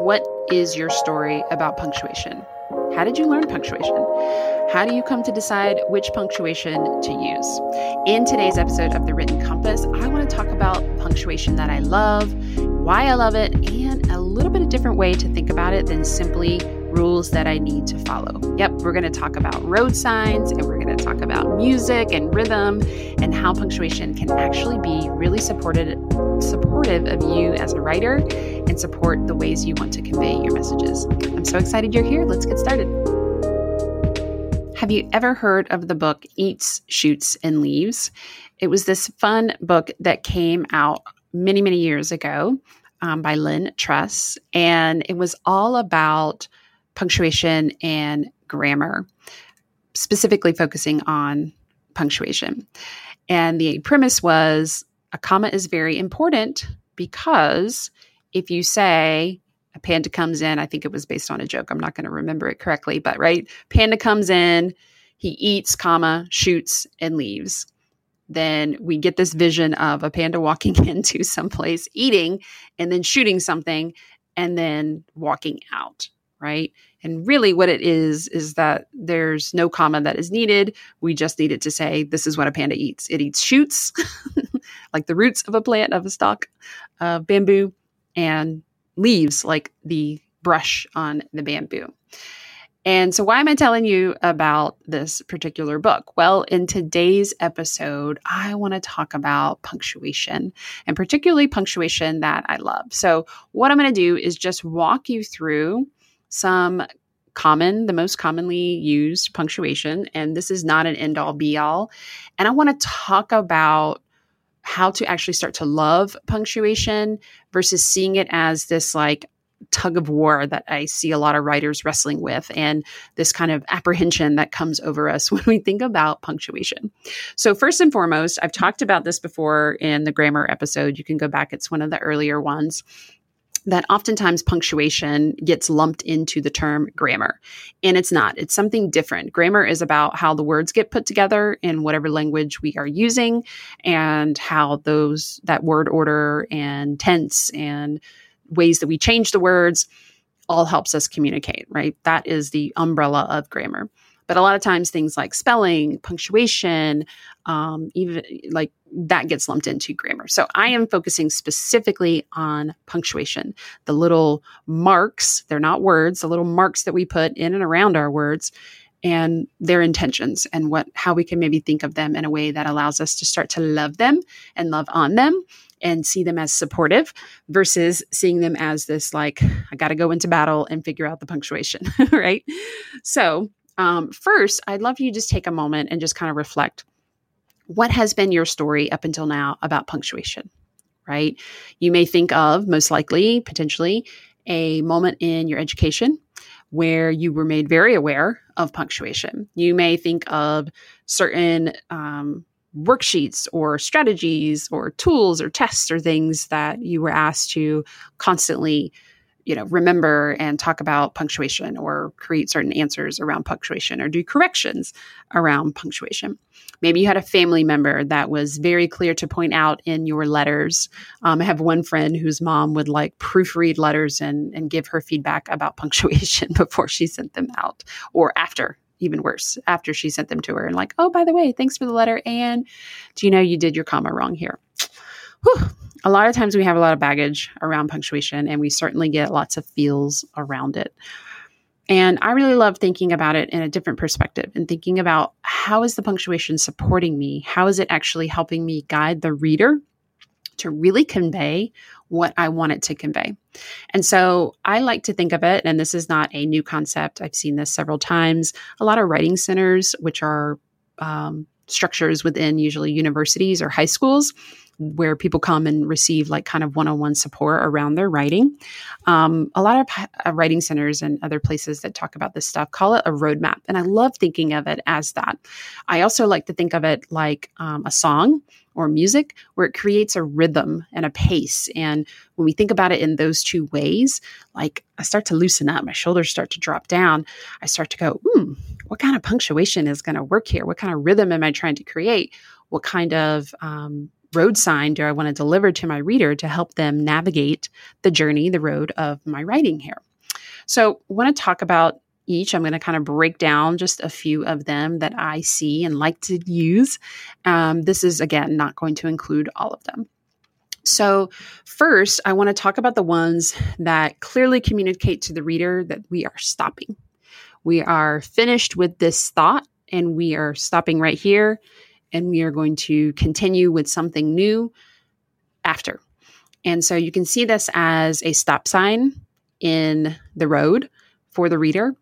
What is your story about punctuation? How did you learn punctuation? How do you come to decide which punctuation to use? In today's episode of The Written Compass, I want to talk about punctuation that I love, why I love it, and a little bit of different way to think about it than simply rules that I need to follow. Yep, we're going to talk about road signs and we're going to talk about music and rhythm and how punctuation can actually be really supported supportive of you as a writer and support the ways you want to convey your messages. I'm so excited you're here. Let's get started. Have you ever heard of the book Eats, Shoots, and Leaves? It was this fun book that came out many, many years ago um, by Lynn Truss, and it was all about punctuation and grammar, specifically focusing on punctuation. And the premise was a comma is very important because if you say a panda comes in, I think it was based on a joke. I'm not going to remember it correctly, but right, panda comes in, he eats, comma, shoots, and leaves. Then we get this vision of a panda walking into someplace, eating, and then shooting something, and then walking out, right? And really, what it is, is that there's no comma that is needed. We just needed to say, this is what a panda eats. It eats shoots, like the roots of a plant, of a stalk of bamboo, and leaves, like the brush on the bamboo. And so, why am I telling you about this particular book? Well, in today's episode, I want to talk about punctuation and particularly punctuation that I love. So, what I'm going to do is just walk you through some common, the most commonly used punctuation. And this is not an end all be all. And I want to talk about how to actually start to love punctuation versus seeing it as this like tug of war that I see a lot of writers wrestling with and this kind of apprehension that comes over us when we think about punctuation. So, first and foremost, I've talked about this before in the grammar episode. You can go back, it's one of the earlier ones that oftentimes punctuation gets lumped into the term grammar. And it's not, it's something different. Grammar is about how the words get put together in whatever language we are using and how those, that word order and tense and ways that we change the words all helps us communicate, right? That is the umbrella of grammar. But a lot of times, things like spelling, punctuation, um, even like that gets lumped into grammar. So I am focusing specifically on punctuation, the little marks, they're not words, the little marks that we put in and around our words and their intentions and what how we can maybe think of them in a way that allows us to start to love them and love on them and see them as supportive versus seeing them as this like i got to go into battle and figure out the punctuation right so um, first, I'd love you to just take a moment and just kind of reflect what has been your story up until now about punctuation, right? You may think of, most likely, potentially, a moment in your education where you were made very aware of punctuation. You may think of certain um, worksheets or strategies or tools or tests or things that you were asked to constantly you know remember and talk about punctuation or create certain answers around punctuation or do corrections around punctuation. Maybe you had a family member that was very clear to point out in your letters. Um, i have one friend whose mom would like proofread letters and, and give her feedback about punctuation before she sent them out or after even worse after she sent them to her and like oh by the way thanks for the letter and do you know you did your comma wrong here Whew a lot of times we have a lot of baggage around punctuation and we certainly get lots of feels around it. And I really love thinking about it in a different perspective and thinking about how is the punctuation supporting me? How is it actually helping me guide the reader to really convey what I want it to convey? And so I like to think of it, and this is not a new concept. I've seen this several times. A lot of writing centers, which are um, structures within usually universities or high schools, where people come and receive like kind of one-on-one support around their writing. Um, a lot of uh, writing centers and other places that talk about this stuff call it a roadmap, and I love thinking of it as that. I also like to think of it like um, a song or music where it creates a rhythm and a pace. And when we think about it in those two ways, like I start to loosen up, my shoulders start to drop down. I start to go, hmm, what kind of punctuation is going to work here? What kind of rhythm am I trying to create? What kind of um, road sign do I want to deliver to my reader to help them navigate the journey, the road of my writing here? So, I want to talk about each. I'm going to kind of break down just a few of them that I see and like to use. Um, this is, again, not going to include all of them. So, first, I want to talk about the ones that clearly communicate to the reader that we are stopping. We are finished with this thought and we are stopping right here and we are going to continue with something new after. And so you can see this as a stop sign in the road for the reader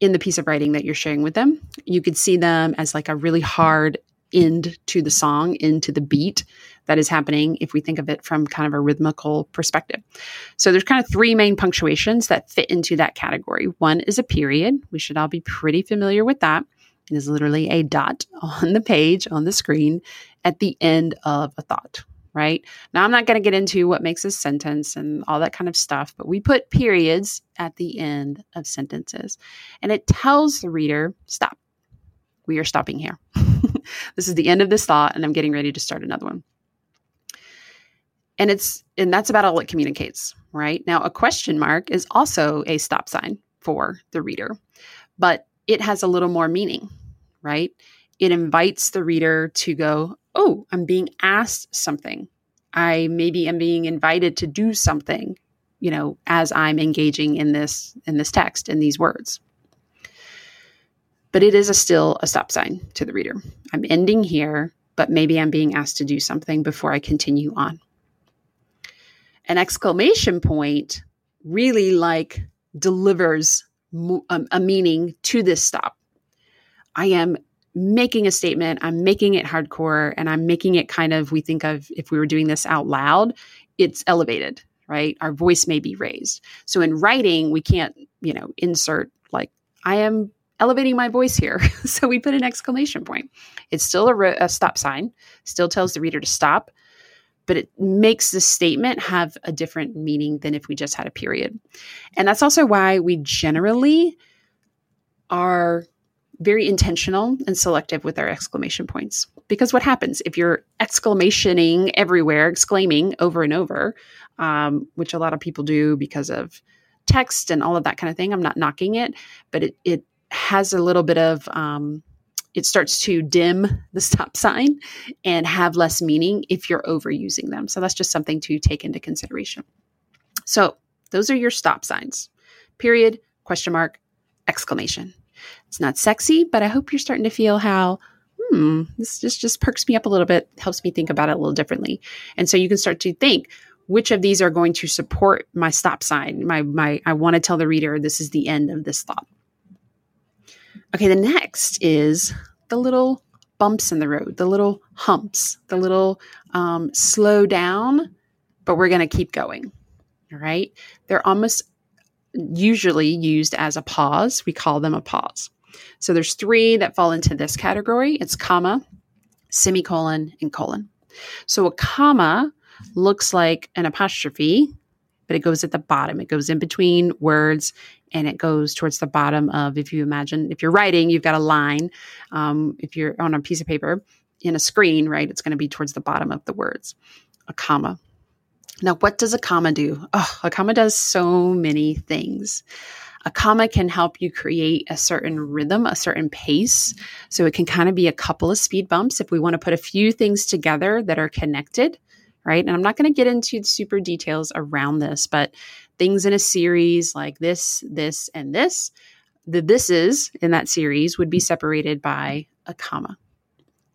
in the piece of writing that you're sharing with them. You could see them as like a really hard end to the song, into the beat that is happening if we think of it from kind of a rhythmical perspective. So there's kind of three main punctuations that fit into that category. One is a period. We should all be pretty familiar with that. It is literally a dot on the page, on the screen, at the end of a thought, right? Now, I'm not going to get into what makes a sentence and all that kind of stuff, but we put periods at the end of sentences. And it tells the reader, stop. We are stopping here. this is the end of this thought, and I'm getting ready to start another one. And it's and that's about all it communicates, right? Now, a question mark is also a stop sign for the reader, but it has a little more meaning, right? It invites the reader to go, oh, I'm being asked something. I maybe am being invited to do something, you know, as I'm engaging in this in this text in these words. But it is a still a stop sign to the reader. I'm ending here, but maybe I'm being asked to do something before I continue on. An exclamation point really like delivers um, a meaning to this stop. I am making a statement, I'm making it hardcore, and I'm making it kind of, we think of if we were doing this out loud, it's elevated, right? Our voice may be raised. So in writing, we can't, you know, insert like, I am elevating my voice here. so we put an exclamation point. It's still a, a stop sign, still tells the reader to stop, but it makes the statement have a different meaning than if we just had a period. And that's also why we generally are very intentional and selective with our exclamation points. Because what happens if you're exclamationing everywhere, exclaiming over and over, um, which a lot of people do because of text and all of that kind of thing. I'm not knocking it, but it, it has a little bit of, um, it starts to dim the stop sign and have less meaning if you're overusing them. So that's just something to take into consideration. So those are your stop signs period, question mark, exclamation. It's not sexy, but I hope you're starting to feel how hmm, this just just perks me up a little bit, helps me think about it a little differently. And so you can start to think which of these are going to support my stop sign. My my I want to tell the reader this is the end of this thought. Okay, the next is the little bumps in the road, the little humps, the little um, slow down, but we're going to keep going. All right. They're almost usually used as a pause. We call them a pause. So there's three that fall into this category. It's comma, semicolon, and colon. So a comma looks like an apostrophe, but it goes at the bottom. It goes in between words and it goes towards the bottom of, if you imagine, if you're writing, you've got a line. Um, if you're on a piece of paper in a screen, right, it's going to be towards the bottom of the words. A comma. Now, what does a comma do? Oh, a comma does so many things. A comma can help you create a certain rhythm, a certain pace. So it can kind of be a couple of speed bumps if we want to put a few things together that are connected, right? And I'm not going to get into super details around this, but things in a series like this, this, and this, the this is in that series would be separated by a comma,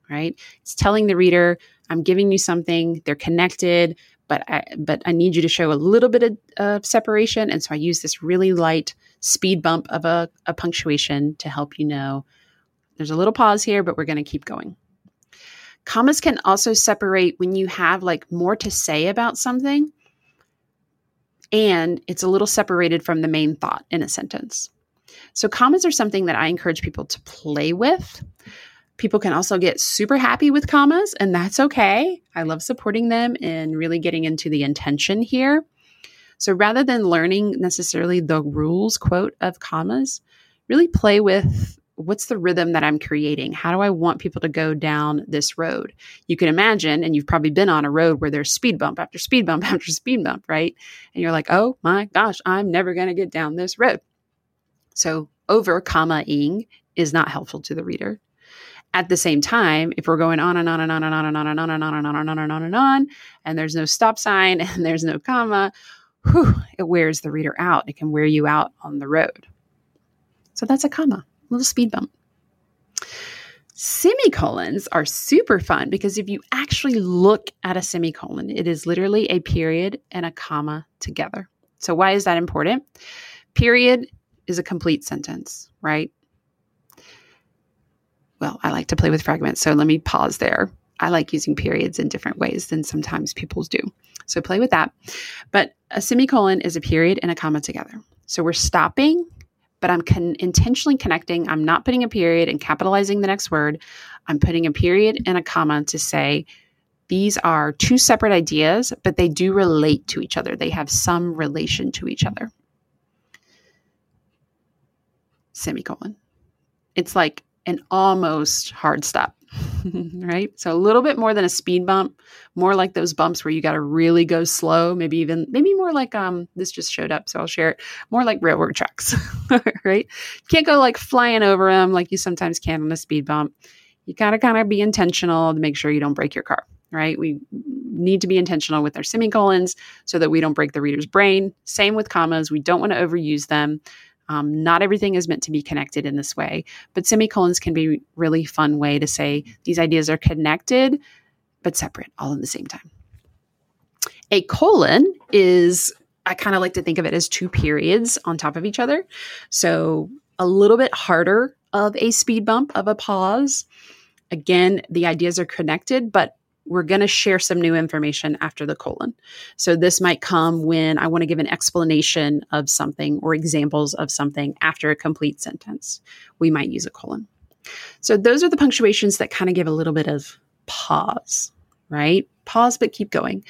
right? It's telling the reader, I'm giving you something, they're connected but I, but I need you to show a little bit of uh, separation. And so I use this really light speed bump of a, a punctuation to help you know there's a little pause here, but we're going to keep going. Commas can also separate when you have like more to say about something and it's a little separated from the main thought in a sentence. So, commas are something that I encourage people to play with. People can also get super happy with commas, and that's okay. I love supporting them and really getting into the intention here. So rather than learning necessarily the rules quote of commas, really play with what's the rhythm that I'm creating? How do I want people to go down this road? You can imagine, and you've probably been on a road where there's speed bump after speed bump after speed bump, right? And you're like, oh my gosh, I'm never going to get down this road. So over comma ing is not helpful to the reader. At the same time, if we're going on and on and on and on and on and on and on and on and on and on and on, and there's no stop sign and there's no comma, whew, it wears the reader out. It can wear you out on the road. So that's a comma little speed bump. Semicolons are super fun because if you actually look at a semicolon, it is literally a period and a comma together. So, why is that important? Period is a complete sentence, right? Well, I like to play with fragments, so let me pause there. I like using periods in different ways than sometimes people do. So, play with that. But a semicolon is a period and a comma together. So, we're stopping but I'm con- intentionally connecting. I'm not putting a period and capitalizing the next word. I'm putting a period and a comma to say these are two separate ideas, but they do relate to each other. They have some relation to each other. Semicolon. It's like an almost hard stop. right? So a little bit more than a speed bump, more like those bumps where you got to really go slow, maybe even maybe more like um this just showed up, so I'll share it. More like railroad tracks, right? Can't go like flying over them like you sometimes can on a speed bump. You got to kind of be intentional to make sure you don't break your car, right? We need to be intentional with our semicolons so that we don't break the reader's brain. Same with commas, we don't want to overuse them. Um, not everything is meant to be connected in this way, but semicolons can be a really fun way to say these ideas are connected but separate all at the same time. A colon is, I kind of like to think of it as two periods on top of each other. So a little bit harder of a speed bump, of a pause. Again, the ideas are connected, but we're going to share some new information after the colon. So this might come when I want to give an explanation of something or examples of something after a complete sentence. We might use a colon. So those are the punctuations that kind of give a little bit of pause, right? Pause, but keep going.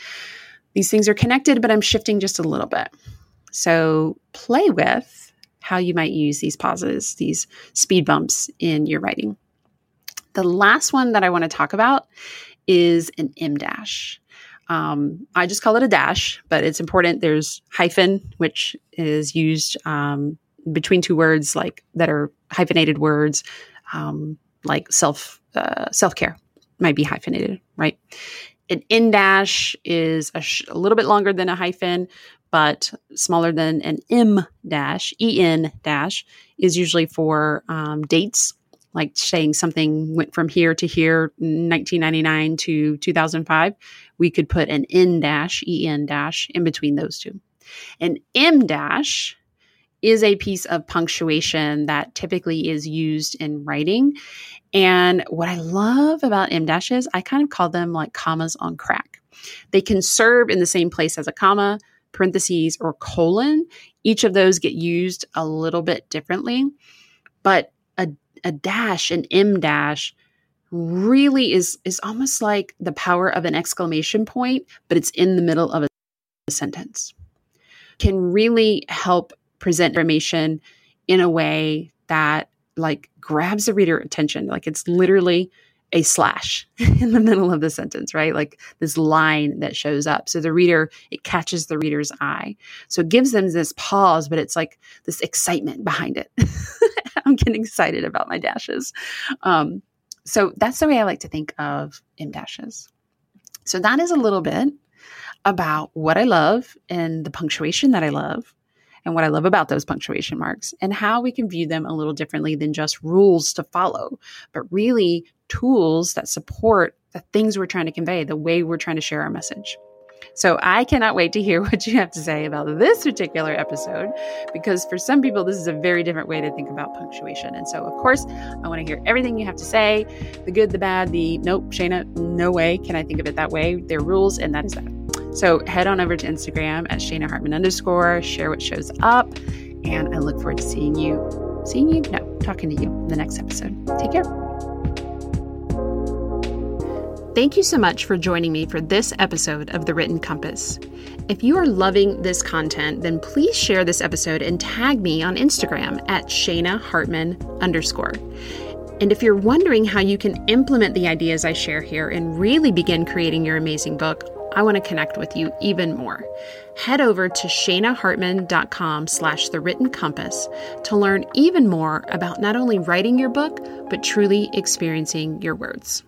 These things are connected, but I'm shifting just a little bit. So play with how you might use these pauses, these speed bumps in your writing. The last one that I want to talk about is an em dash. Um, I just call it a dash, but it's important. There's hyphen, which is used um, between two words, like that are hyphenated words, um, like self uh, self care might be hyphenated, right? An en dash is a, sh- a, little bit longer than a hyphen, but smaller than an m dash. En dash is usually for um, dates like saying something went from here to here 1999 to 2005 we could put an en dash en dash in between those two. An em dash is a piece of punctuation that typically is used in writing. And what i love about em dashes i kind of call them like commas on crack. They can serve in the same place as a comma parentheses or colon. Each of those get used a little bit differently. But a dash, an em dash, really is is almost like the power of an exclamation point, but it's in the middle of a sentence. Can really help present information in a way that like grabs the reader attention. Like it's literally a slash in the middle of the sentence, right? Like this line that shows up. So the reader, it catches the reader's eye. So it gives them this pause, but it's like this excitement behind it. I'm getting excited about my dashes. Um, so that's the way I like to think of em dashes. So that is a little bit about what I love and the punctuation that I love and what I love about those punctuation marks and how we can view them a little differently than just rules to follow, but really tools that support the things we're trying to convey, the way we're trying to share our message. So I cannot wait to hear what you have to say about this particular episode because for some people, this is a very different way to think about punctuation. And so, of course, I want to hear everything you have to say the good, the bad, the nope, Shana, no way can I think of it that way. There are rules, and that is that. So head on over to Instagram at Shana Hartman underscore, share what shows up, and I look forward to seeing you, seeing you, no, talking to you in the next episode. Take care. Thank you so much for joining me for this episode of The Written Compass. If you are loving this content, then please share this episode and tag me on Instagram at Shana Hartman underscore. And if you're wondering how you can implement the ideas I share here and really begin creating your amazing book, I want to connect with you even more. Head over to shanahartman.com slash the written compass to learn even more about not only writing your book, but truly experiencing your words.